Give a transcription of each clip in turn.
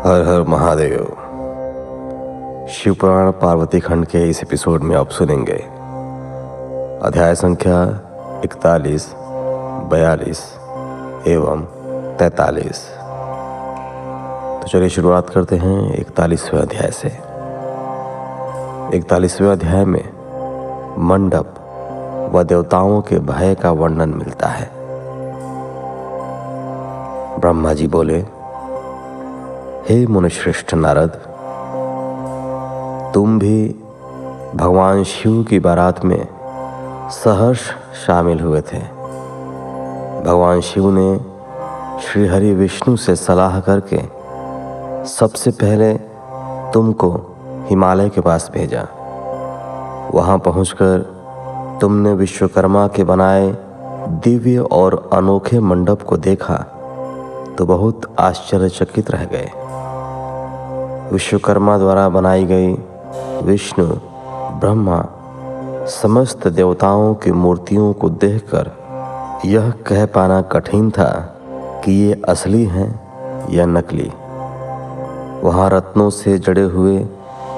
हर हर महादेव। शिवपुराण पार्वती खंड के इस एपिसोड में आप सुनेंगे। अध्याय संख्या इकतालीस, बयालीस एवं तैतालीस। तो चलिए शुरुआत करते हैं इकतालीसवें अध्याय से। इकतालीसवें अध्याय में मंडप व देवताओं के भय का वर्णन मिलता है। ब्रह्मा जी बोले हे मुनिश्रेष्ठ नारद, तुम भी भगवान शिव की बारात में सहर्ष शामिल हुए थे। भगवान शिव ने श्री हरि विष्णु से सलाह करके सबसे पहले तुमको हिमालय के पास भेजा। वहाँ पहुंचकर तुमने विश्वकर्मा के बनाए दिव्य और अनोखे मंडप को देखा। तो बहुत आश्चर्यचकित रह गए। विश्वकर्मा द्वारा बनाई गई विष्णु, ब्रह्मा, समस्त देवताओं की मूर्तियों को देखकर यह कह पाना कठिन था कि ये असली हैं या नकली। वहाँ रत्नों से जड़े हुए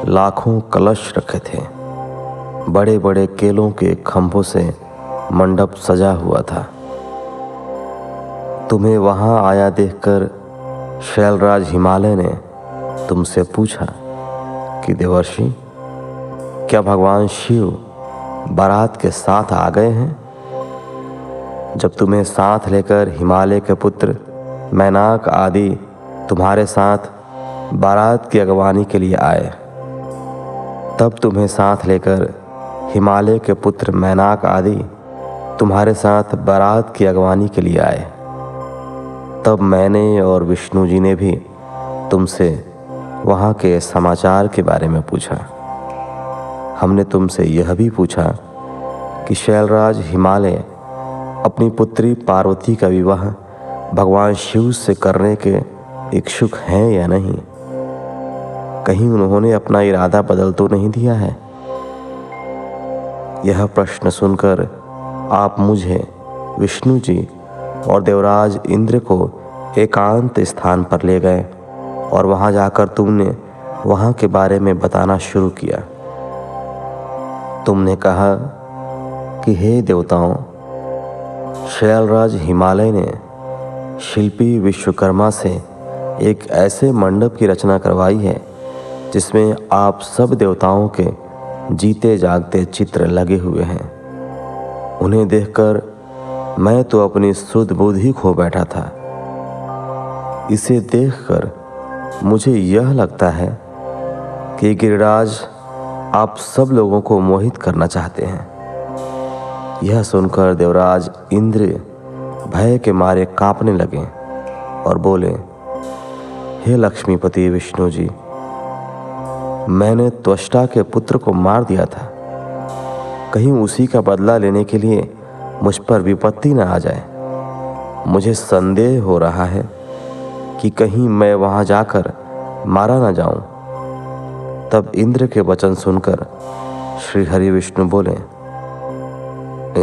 लाखों कलश रखे थे। बड़े बड़े केलों के खंभों से मंडप सजा हुआ था। तुम्हें वहाँ आया देखकर शैलराज हिमालय ने तुमसे पूछा कि, देवर्षि, क्या भगवान शिव बारात के साथ आ गए हैं? जब तुम्हें साथ लेकर हिमालय के पुत्र मैनाक आदि तुम्हारे साथ बारात की अगवानी के लिए आए, तब तुम्हें साथ लेकर हिमालय के पुत्र मैनाक आदि तुम्हारे साथ बारात की अगवानी के लिए आए। तब मैंने और विष्णु जी ने भी तुमसे वहाँ के समाचार के बारे में पूछा। हमने तुमसे यह भी पूछा कि शैलराज हिमालय अपनी पुत्री पार्वती का विवाह भगवान शिव से करने के इच्छुक हैं या नहीं? कहीं उन्होंने अपना इरादा बदल तो नहीं दिया है? यह प्रश्न सुनकर आप मुझे विष्णु जी और देवराज इंद्र को एकांत स्थान पर ले गए और वहाँ जाकर तुमने वहाँ के बारे में बताना शुरू किया। तुमने कहा कि हे देवताओं, शैलराज हिमालय ने शिल्पी विश्वकर्मा से एक ऐसे मंडप की रचना करवाई है, जिसमें आप सब देवताओं के जीते जागते चित्र लगे हुए हैं। उन्हें देखकर मैं तो अपनी शुद्ध बुद्धि खो बैठा था। इसे देखकर मुझे यह लगता है कि गिरिराज, आप सब लोगों को मोहित करना चाहते हैं। यह सुनकर देवराज इंद्र भय के मारे कांपने लगे और बोले, हे लक्ष्मीपति विष्णु जी, मैंने त्वष्टा के पुत्र को मार दिया था। कहीं उसी का बदला लेने के लिए मुझ पर विपत्ति न आ जाए। मुझे संदेह हो रहा है कि कहीं मैं वहाँ जाकर मारा न जाऊँ। तब इंद्र के वचन सुनकर श्री हरि विष्णु बोले,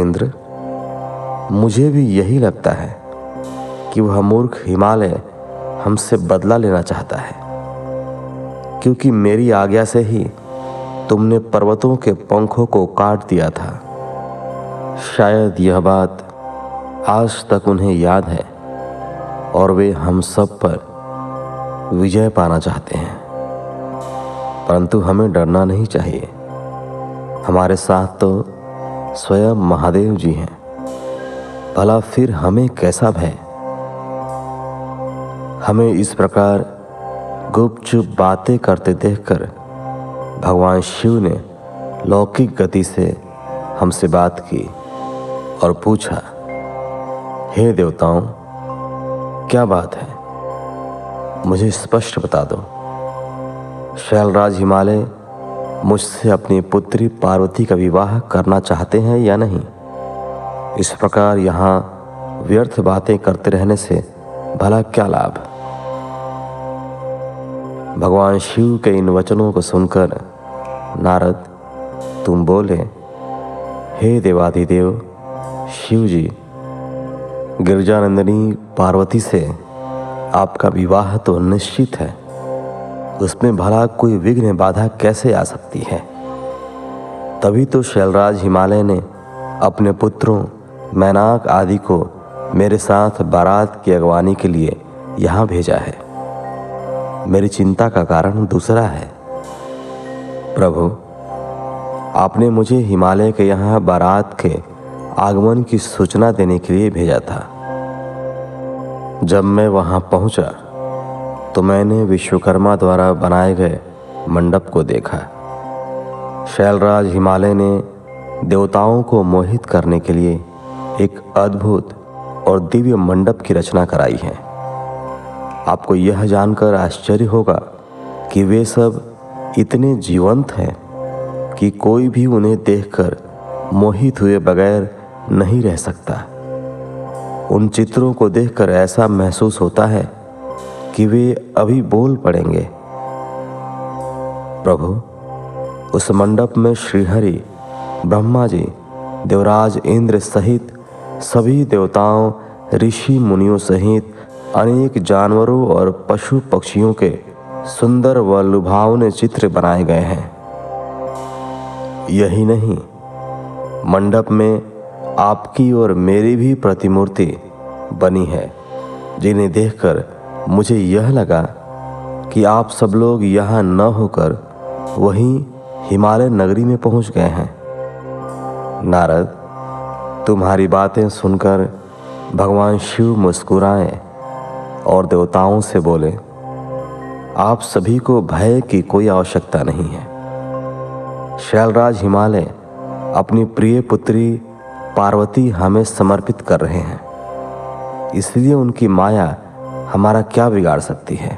इंद्र, मुझे भी यही लगता है कि वह मूर्ख हिमालय हमसे बदला लेना चाहता है। क्योंकि मेरी आज्ञा से ही तुमने पर्वतों के पंखों को काट दिया था। शायद यह बात आज तक उन्हें याद है और वे हम सब पर विजय पाना चाहते हैं। परंतु हमें डरना नहीं चाहिए। हमारे साथ तो स्वयं महादेव जी हैं। भला फिर हमें कैसा भय? हमें इस प्रकार गुपचुप बातें करते देखकर भगवान शिव ने लौकिक गति से हमसे बात की। और पूछा, हे देवताओं, क्या बात है? मुझे स्पष्ट बता दो। शैलराज हिमालय मुझसे अपनी पुत्री पार्वती का विवाह करना चाहते हैं या नहीं? इस प्रकार यहाँ व्यर्थ बातें करते रहने से भला क्या लाभ? भगवान शिव के इन वचनों को सुनकर नारद, तुम बोले, हे देवादिदेव शिव जी, गिरजानंदनी पार्वती से आपका विवाह तो निश्चित है। उसमें भला कोई विघ्न बाधा कैसे आ सकती है? तभी तो शैलराज हिमालय ने अपने पुत्रों, मैनाक आदि को मेरे साथ बारात की अगवानी के लिए यहाँ भेजा है। मेरी चिंता का कारण दूसरा है। प्रभु, आपने मुझे हिमालय के यहाँ बारात के आगमन की सूचना देने के लिए भेजा था। जब मैं वहाँ पहुँचा तो मैंने विश्वकर्मा द्वारा बनाए गए मंडप को देखा। शैलराज हिमालय ने देवताओं को मोहित करने के लिए एक अद्भुत और दिव्य मंडप की रचना कराई है। आपको यह जानकर आश्चर्य होगा कि वे सब इतने जीवंत हैं कि कोई भी उन्हें देखकर मोहित हुए बगैर नहीं रह सकता। उन चित्रों को देखकर ऐसा महसूस होता है कि वे अभी बोल पड़ेंगे। प्रभु, उस मंडप में श्रीहरि, ब्रह्मा जी, देवराज इंद्र सहित सभी देवताओं, ऋषि मुनियों सहित अनेक जानवरों और पशु पक्षियों के सुंदर व लुभावने चित्र बनाए गए हैं। यही नहीं, मंडप में आपकी और मेरी भी प्रतिमूर्ति बनी है, जिन्हें देखकर मुझे यह लगा कि आप सब लोग यहाँ न होकर वहीं हिमालय नगरी में पहुँच गए हैं। नारद, तुम्हारी बातें सुनकर भगवान शिव मुस्कुराए और देवताओं से बोले, आप सभी को भय की कोई आवश्यकता नहीं है। शैलराज हिमालय अपनी प्रिय पुत्री पार्वती हमें समर्पित कर रहे हैं। इसलिए उनकी माया हमारा क्या बिगाड़ सकती है?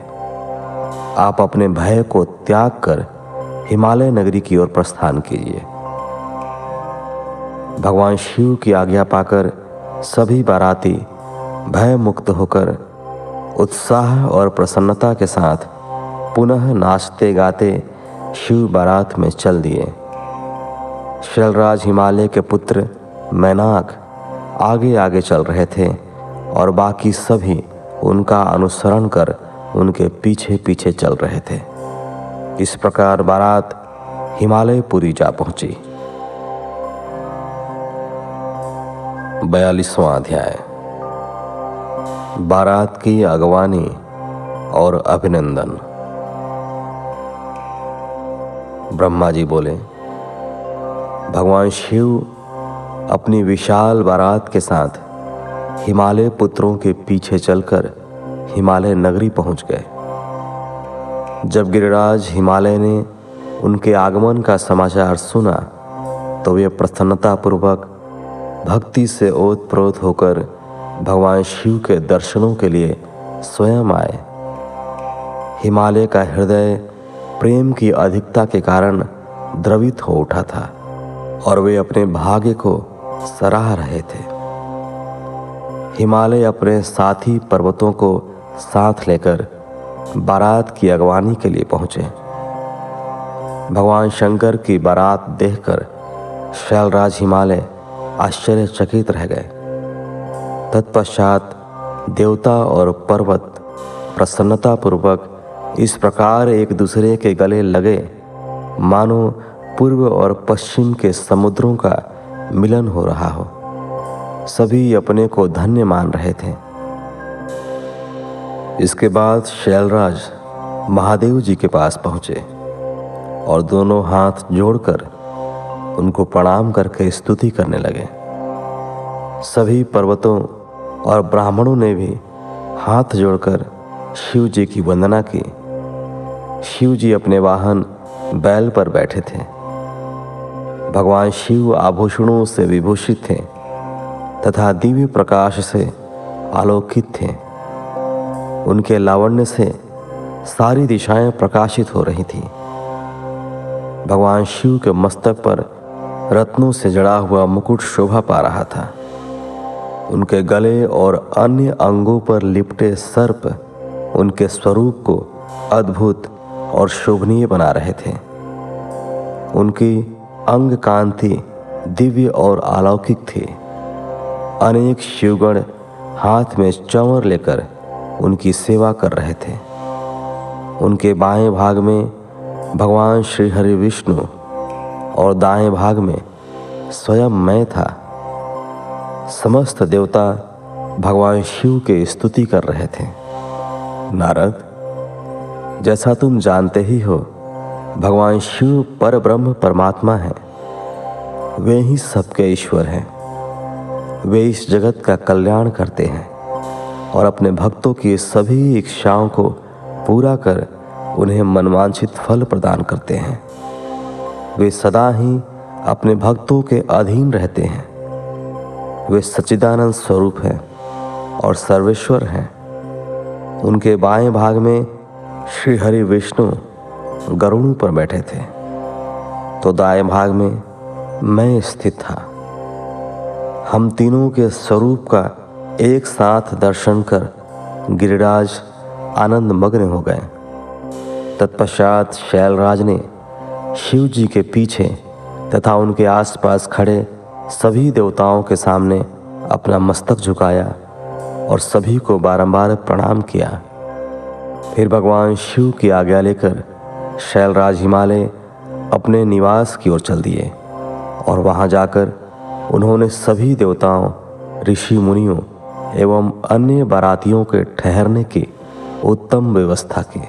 आप अपने भय को त्याग कर हिमालय नगरी की ओर प्रस्थान कीजिए। भगवान शिव की आज्ञा पाकर सभी बाराती भय मुक्त होकर उत्साह और प्रसन्नता के साथ पुनः नाचते गाते शिव बारात में चल दिए। शैलराज हिमालय के पुत्र मैनाक आगे आगे चल रहे थे और बाकी सभी उनका अनुसरण कर उनके पीछे पीछे चल रहे थे। इस प्रकार बारात हिमालयपुरी जा पहुँची। बयालीसवां अध्याय। बारात की अगवानी और अभिनंदन। ब्रह्मा जी बोले, भगवान शिव अपनी विशाल बारात के साथ हिमालय पुत्रों के पीछे चलकर हिमालय नगरी पहुँच गए। जब गिरिराज हिमालय ने उनके आगमन का समाचार सुना तो वे प्रसन्नतापूर्वक भक्ति से ओतप्रोत होकर भगवान शिव के दर्शनों के लिए स्वयं आए। हिमालय का हृदय प्रेम की अधिकता के कारण द्रवित हो उठा था और वे अपने भाग्य को सराह रहे थे। हिमालय अपने साथी पर्वतों को साथ लेकर बारात की अगवानी के लिए पहुँचे। भगवान शंकर की बारात देखकर शैलराज हिमालय आश्चर्यचकित रह गए। तत्पश्चात देवता और पर्वत प्रसन्नतापूर्वक इस प्रकार एक दूसरे के गले लगे। मानो पूर्व और पश्चिम के समुद्रों का मिलन हो रहा हो। सभी अपने को धन्य मान रहे थे। इसके बाद शैलराज महादेव जी के पास पहुँचे और दोनों हाथ जोड़कर उनको प्रणाम करके स्तुति करने लगे। सभी पर्वतों और ब्राह्मणों ने भी हाथ जोड़कर शिव जी की वंदना की। शिव जी अपने वाहन बैल पर बैठे थे। भगवान शिव आभूषणों से विभूषित थे तथा दिव्य प्रकाश से आलोकित थे। उनके लावण्य से सारी दिशाएँ प्रकाशित हो रही थी। भगवान शिव के मस्तक पर रत्नों से जड़ा हुआ मुकुट शोभा पा रहा था। उनके गले और अन्य अंगों पर लिपटे सर्प उनके स्वरूप को अद्भुत और शोभनीय बना रहे थे। उनकी अंग कांति दिव्य और अलौकिक थी। अनेक शिवगण हाथ में चंवर लेकर उनकी सेवा कर रहे थे। उनके बाएँ भाग में भगवान श्री हरि विष्णु और दाएँ भाग में स्वयं मैं था। समस्त देवता भगवान शिव के स्तुति कर रहे थे। नारद, जैसा तुम जानते ही हो भगवान शिव पर ब्रह्म परमात्मा है। वे ही सबके ईश्वर हैं। वे इस जगत का कल्याण करते हैं और अपने भक्तों की सभी इच्छाओं को पूरा कर उन्हें मनवांछित फल प्रदान करते हैं। वे सदा ही अपने भक्तों के अधीन रहते हैं। वे सच्चिदानंद स्वरूप हैं और सर्वेश्वर हैं। उनके बाएँ भाग में श्री हरि विष्णु गरुड़ पर बैठे थे। तो दाएँ भाग में मैं स्थित था। हम तीनों के स्वरूप का एक साथ दर्शन कर गिरिराज आनंद मग्न हो गए। तत्पश्चात शैलराज ने शिव जी के पीछे तथा उनके आसपास खड़े सभी देवताओं के सामने अपना मस्तक झुकाया और सभी को बारंबार प्रणाम किया। फिर भगवान शिव की आज्ञा लेकर शैलराज हिमालय अपने निवास की ओर चल दिए और वहाँ जाकर उन्होंने सभी देवताओं, ऋषि मुनियों एवं अन्य बारातियों के ठहरने की उत्तम व्यवस्था की।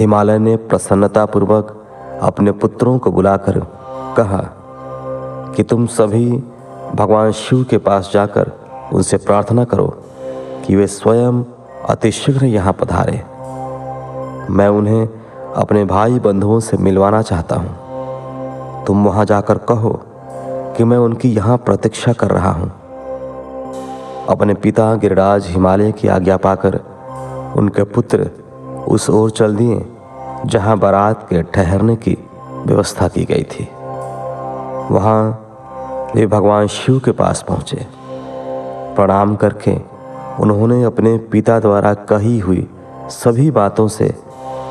हिमालय ने प्रसन्नतापूर्वक अपने पुत्रों को बुलाकर कहा कि तुम सभी भगवान शिव के पास जाकर उनसे प्रार्थना करो कि वे स्वयं अतिशीघ्र यहाँ पधारे। मैं उन्हें अपने भाई बंधुओं से मिलवाना चाहता हूँ। तुम वहाँ जाकर कहो कि मैं उनकी यहाँ प्रतीक्षा कर रहा हूँ। अपने पिता गिरिराज हिमालय की आज्ञा पाकर उनके पुत्र उस ओर चल दिए, जहाँ बारात के ठहरने की व्यवस्था की गई थी। वहाँ वे भगवान शिव के पास पहुँचे। प्रणाम करके उन्होंने अपने पिता द्वारा कही हुई सभी बातों से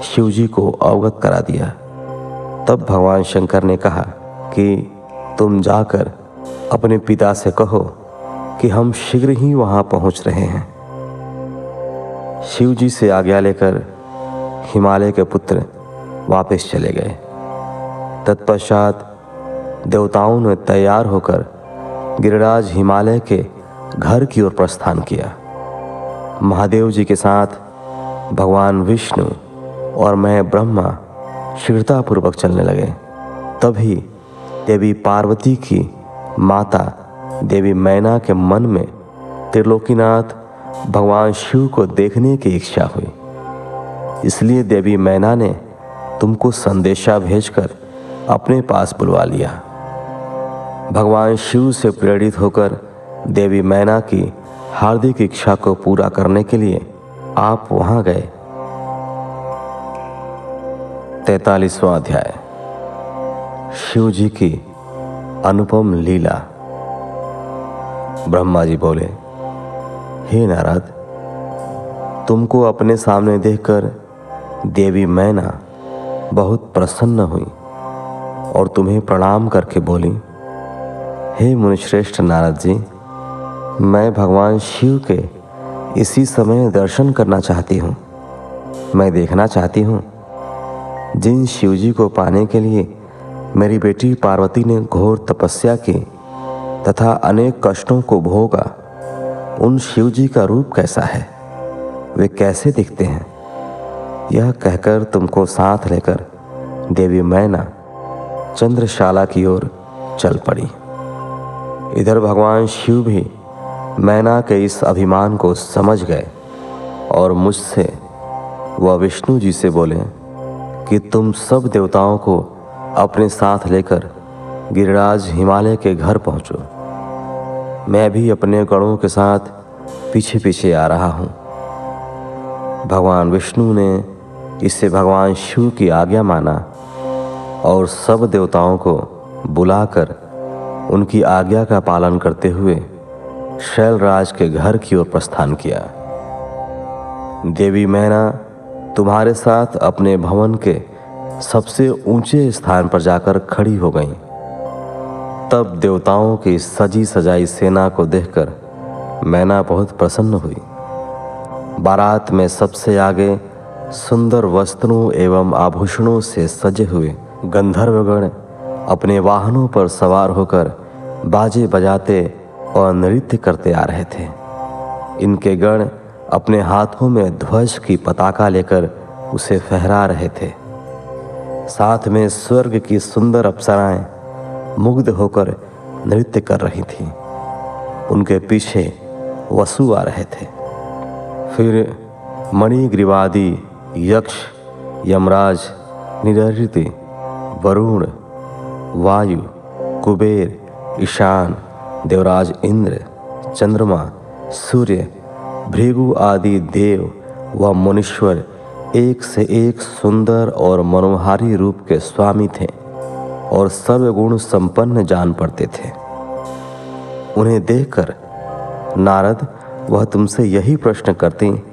शिव जी को अवगत करा दिया। तब भगवान शंकर ने कहा कि तुम जाकर अपने पिता से कहो कि हम शीघ्र ही वहाँ पहुँच रहे हैं। शिव जी से आज्ञा लेकर हिमालय के पुत्र वापस चले गए। तत्पश्चात देवताओं ने तैयार होकर गिरिराज हिमालय के घर की ओर प्रस्थान किया। महादेव जी के साथ भगवान विष्णु और मैं ब्रह्मा शीघ्रतापूर्वक चलने लगे। तभी देवी पार्वती की माता, देवी मैना के मन में त्रिलोकीनाथ भगवान शिव को देखने की इच्छा हुई। इसलिए देवी मैना ने तुमको संदेशा भेजकर अपने पास बुलवा लिया। भगवान शिव से प्रेरित होकर देवी मैना की हार्दिक इच्छा को पूरा करने के लिए आप वहाँ गए। तैतालीसवां अध्याय। शिव जी की अनुपम लीला। ब्रह्मा जी बोले, हे नारद, तुमको अपने सामने देखकर देवी मैना बहुत प्रसन्न हुई और तुम्हें प्रणाम करके बोली, हे मुनिश्रेष्ठ नारद जी, मैं भगवान शिव के इसी समय दर्शन करना चाहती हूँ। मैं देखना चाहती हूँ जिन शिवजी को पाने के लिए मेरी बेटी पार्वती ने घोर तपस्या की तथा अनेक कष्टों को भोगा, उन शिव जी का रूप कैसा है? वे कैसे दिखते हैं? यह कहकर तुमको साथ लेकर देवी मैना चंद्रशाला की ओर चल पड़ी। इधर भगवान शिव भी मैना के इस अभिमान को समझ गए और मुझसे वह विष्णु जी से बोले कि तुम सब देवताओं को अपने साथ लेकर गिरिराज हिमालय के घर पहुंचो। मैं भी अपने गणों के साथ पीछे पीछे आ रहा हूँ। भगवान विष्णु ने इससे भगवान शिव की आज्ञा माना और सब देवताओं को बुलाकर उनकी आज्ञा का पालन करते हुए शैलराज के घर की ओर प्रस्थान किया। देवी मैना तुम्हारे साथ अपने भवन के सबसे ऊँचे स्थान पर जाकर खड़ी हो गई। तब देवताओं की सजी सजाई सेना को देखकर मैना बहुत प्रसन्न हुई। बारात में सबसे आगे सुंदर वस्त्रों एवं आभूषणों से सजे हुए गंधर्वगण अपने वाहनों पर सवार होकर बाजे बजाते और नृत्य करते आ रहे थे। इनके गण अपने हाथों में ध्वज की पताका लेकर उसे फहरा रहे थे। साथ में स्वर्ग की सुंदर अप्सराएँ मुग्ध होकर नृत्य कर रही थीं। उनके पीछे वसु आ रहे थे। फिर मणिग्रीवादी यक्ष, यमराज निरृति वरुण, वायु, कुबेर, ईशान, देवराज इंद्र, चंद्रमा, सूर्य भृगु आदि देव व मुनीश्वर एक से एक सुंदर और मनोहारी रूप के स्वामी थे और सर्वगुण संपन्न जान पड़ते थे। उन्हें देखकर, नारद, वह तुमसे यही प्रश्न करते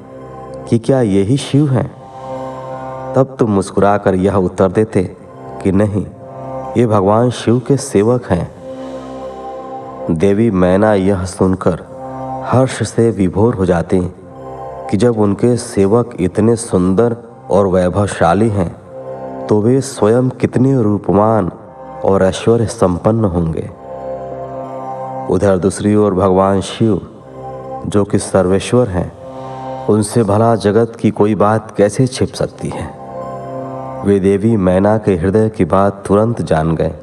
कि क्या यही शिव हैं? तब तुम मुस्कुराकर यह उत्तर देते कि नहीं, ये भगवान शिव के सेवक हैं। देवी मैना यह सुनकर हर्ष से विभोर हो जाती कि जब उनके सेवक इतने सुंदर और वैभवशाली हैं तो वे स्वयं कितने रूपमान और ऐश्वर्य संपन्न होंगे। उधर दूसरी ओर भगवान शिव, जो कि सर्वेश्वर हैं, उनसे भला जगत की कोई बात कैसे छिप सकती है? वे देवी मैना के हृदय की बात तुरंत जान गए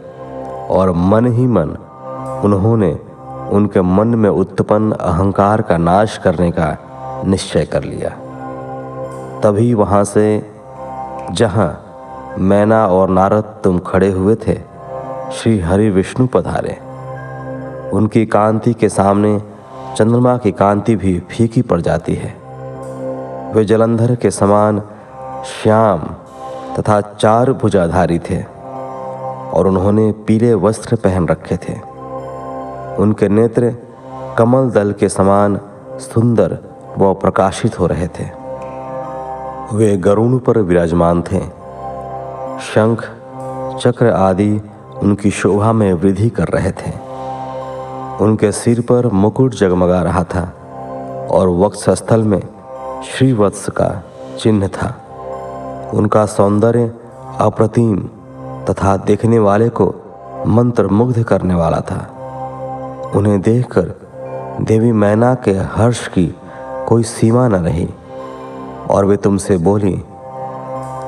और मन ही मन उन्होंने उनके मन में उत्पन्न अहंकार का नाश करने का निश्चय कर लिया। तभी वहाँ से, जहाँ मैना और नारद तुम खड़े हुए थे, श्री हरि विष्णु पधारे। उनकी कांति के सामने चंद्रमा की कांति भी फीकी पड़ जाती है। वे जलंधर के समान श्याम तथा चार भुजाधारी थे और उन्होंने पीले वस्त्र पहन रखे थे। उनके नेत्र कमल दल के समान सुंदर व प्रकाशित हो रहे थे। वे गरुण पर विराजमान थे। शंख, चक्र आदि उनकी शोभा में वृद्धि कर रहे थे। उनके सिर पर मुकुट जगमगा रहा था और वक्ष स्थल में श्रीवत्स का चिन्ह था। उनका सौंदर्य अप्रतिम तथा देखने वाले को मंत्र मुग्ध करने वाला था। उन्हें देखकर देवी मैना के हर्ष की कोई सीमा न रही, और वे तुमसे बोली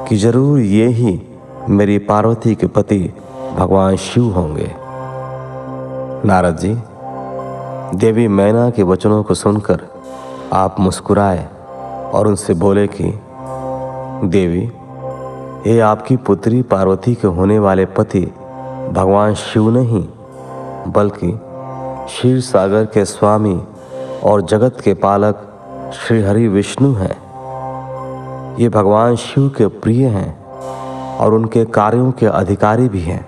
कि ज़रूर ये ही मेरी पार्वती के पति भगवान शिव होंगे। नारद जी, देवी मैना के वचनों को सुनकर आप मुस्कुराए और उनसे बोले कि, देवी, ये आपकी पुत्री पार्वती के होने वाले पति भगवान शिव नहीं, बल्कि क्षीर सागर के स्वामी और जगत के पालक श्री हरि विष्णु हैं। ये भगवान शिव के प्रिय हैं और उनके कार्यों के अधिकारी भी हैं।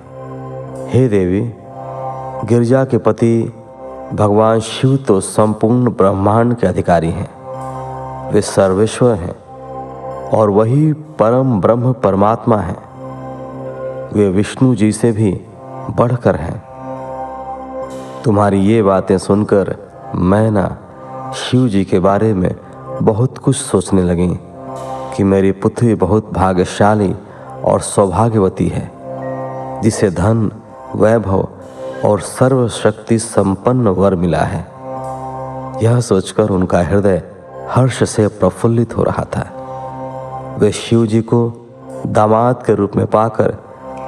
हे देवी, गिरजा के पति भगवान शिव तो संपूर्ण ब्रह्मांड के अधिकारी हैं। वे सर्वेश्वर हैं और वही परम ब्रह्म परमात्मा हैं। वे विष्णु जी से भी बढ़कर हैं। तुम्हारी ये बातें सुनकर मैं ना शिव जी के बारे में बहुत कुछ सोचने लगी कि मेरी पुत्री बहुत भाग्यशाली और सौभाग्यवती है, जिसे धन, वैभव और सर्वशक्ति संपन्न वर मिला है यह सोचकर उनका हृदय हर्ष से प्रफुल्लित हो रहा था वे शिव जी को दामाद के रूप में पाकर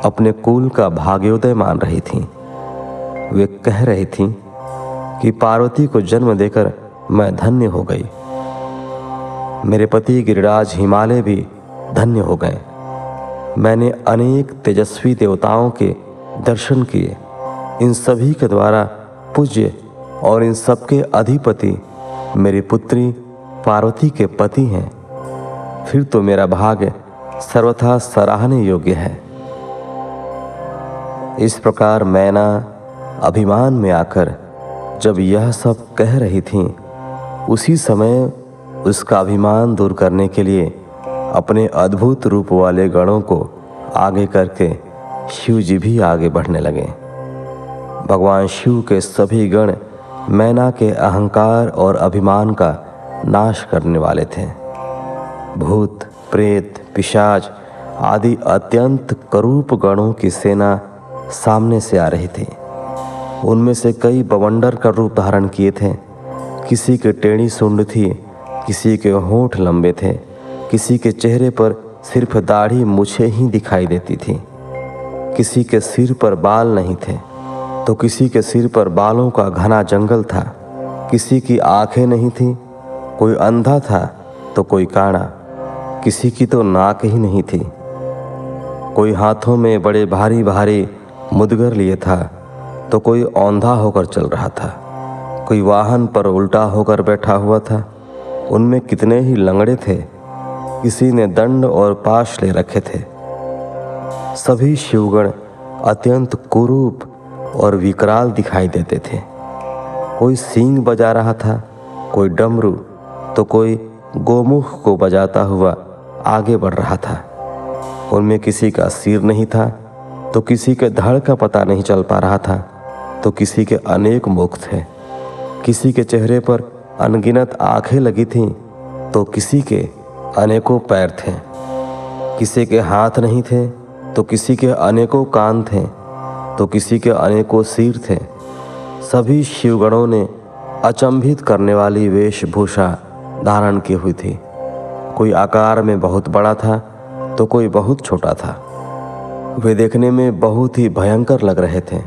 अपने कुल का भाग्योदय मान रही थीं। वे कह रही थीं कि पार्वती को जन्म देकर मैं धन्य हो गई। मेरे पति गिरिराज हिमालय भी धन्य हो गए। मैंने अनेक तेजस्वी देवताओं के दर्शन किए। इन सभी के द्वारा पूज्य और इन सबके अधिपति मेरी पुत्री पार्वती के पति हैं। फिर तो मेरा भाग्य सर्वथा सराहने योग्य है। इस प्रकार मैना अभिमान में आकर जब यह सब कह रही थी, उसी समय उसका अभिमान दूर करने के लिए अपने अद्भुत रूप वाले गणों को आगे करके शिव जी भी आगे बढ़ने लगे। भगवान शिव के सभी गण मैना के अहंकार और अभिमान का नाश करने वाले थे। भूत, प्रेत, पिशाच आदि अत्यंत करूप गणों की सेना सामने से आ रही थी। उनमें से कई बवंडर का रूप धारण किए थे। किसी के टेढ़ी सुंड थी, किसी के होठ लंबे थे, किसी के चेहरे पर सिर्फ़ दाढ़ी मुझे ही दिखाई देती थी। किसी के सिर पर बाल नहीं थे तो किसी के सिर पर बालों का घना जंगल था। किसी की आँखें नहीं थी, कोई अंधा था तो कोई काड़ा। किसी की तो नाक ही नहीं थी। कोई हाथों में बड़े भारी भारी मुदगर लिए था। तो कोई औंधा होकर चल रहा था। कोई वाहन पर उल्टा होकर बैठा हुआ था। उनमें कितने ही लंगड़े थे। किसी ने दंड और पाश ले रखे थे। सभी शिवगण अत्यंत कुरूप और विकराल दिखाई देते थे। कोई सींग बजा रहा था, कोई डमरू तो कोई गोमुख को बजाता हुआ आगे बढ़ रहा था। उनमें किसी का सिर नहीं था तो किसी के धड़ का पता नहीं चल पा रहा था। तो किसी के अनेक मुख थे। किसी के चेहरे पर अनगिनत आँखें लगी थीं तो किसी के अनेकों पैर थे। किसी के हाथ नहीं थे तो किसी के अनेकों कान थे तो किसी के अनेकों सिर थे। सभी शिवगणों ने अचंभित करने वाली वेशभूषा धारण की हुई थी। कोई आकार में बहुत बड़ा था तो कोई बहुत छोटा था। वे देखने में बहुत ही भयंकर लग रहे थे।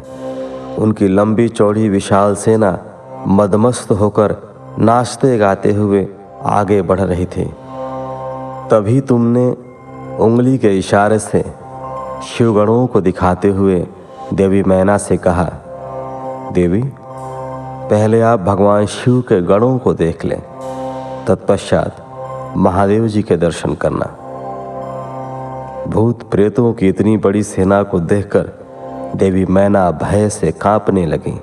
उनकी लंबी चौड़ी विशाल सेना मदमस्त होकर नाचते गाते हुए आगे बढ़ रही थी। तभी तुमने उंगली के इशारे से शिवगणों को दिखाते हुए देवी मैना से कहा, देवी, पहले आप भगवान शिव के गणों को देख लें। तत्पश्चात महादेव जी के दर्शन करना। भूत प्रेतों की इतनी बड़ी सेना को देखकर देवी मैना भय से कांपने लगी।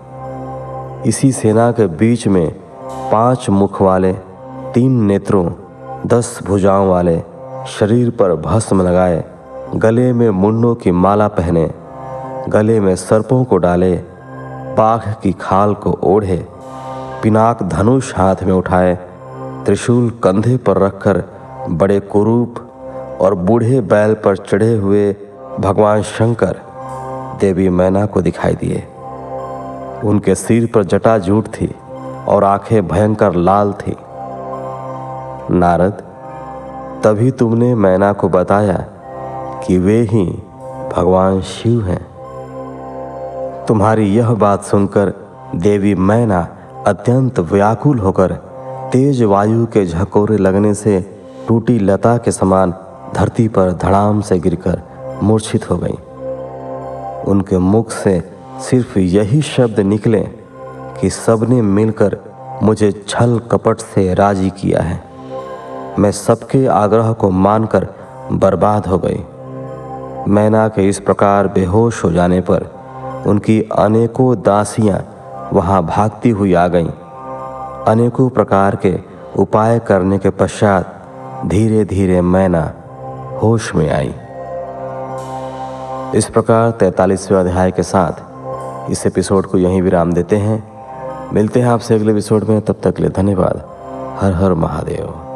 इसी सेना के बीच में पाँच मुख वाले, तीन नेत्रों, दस भुजाओं वाले शरीर पर भस्म लगाए, गले में मुंडों की माला पहने, गले में सर्पों को डाले, बाघ की खाल को ओढ़े, पिनाक धनुष हाथ में उठाए, त्रिशूल कंधे पर रखकर बड़े कुरूप और बूढ़े बैल पर चढ़े हुए भगवान शंकर देवी मैना को दिखाई दिए। उनके सिर पर जटा जूट थी और आँखें भयंकर लाल थी। नारद, तभी तुमने मैना को बताया कि वे ही भगवान शिव हैं। तुम्हारी यह बात सुनकर देवी मैना अत्यंत व्याकुल होकर तेज वायु के झकोरे लगने से टूटी लता के समान धरती पर धड़ाम से गिरकर मूर्छित हो गई। उनके मुख से सिर्फ़ यही शब्द निकले कि सबने मिलकर मुझे छल कपट से राज़ी किया है। मैं सबके आग्रह को मानकर बर्बाद हो गई। मैना के इस प्रकार बेहोश हो जाने पर उनकी अनेकों दासियाँ वहाँ भागती हुई आ गईं। अनेकों प्रकार के उपाय करने के पश्चात धीरे धीरे मैना होश में आई। इस प्रकार तैतालीसवें अध्याय के साथ इस एपिसोड को यहीं विराम देते हैं। मिलते हैं आपसे अगले एपिसोड में, तब तक के लिए धन्यवाद। हर हर महादेव।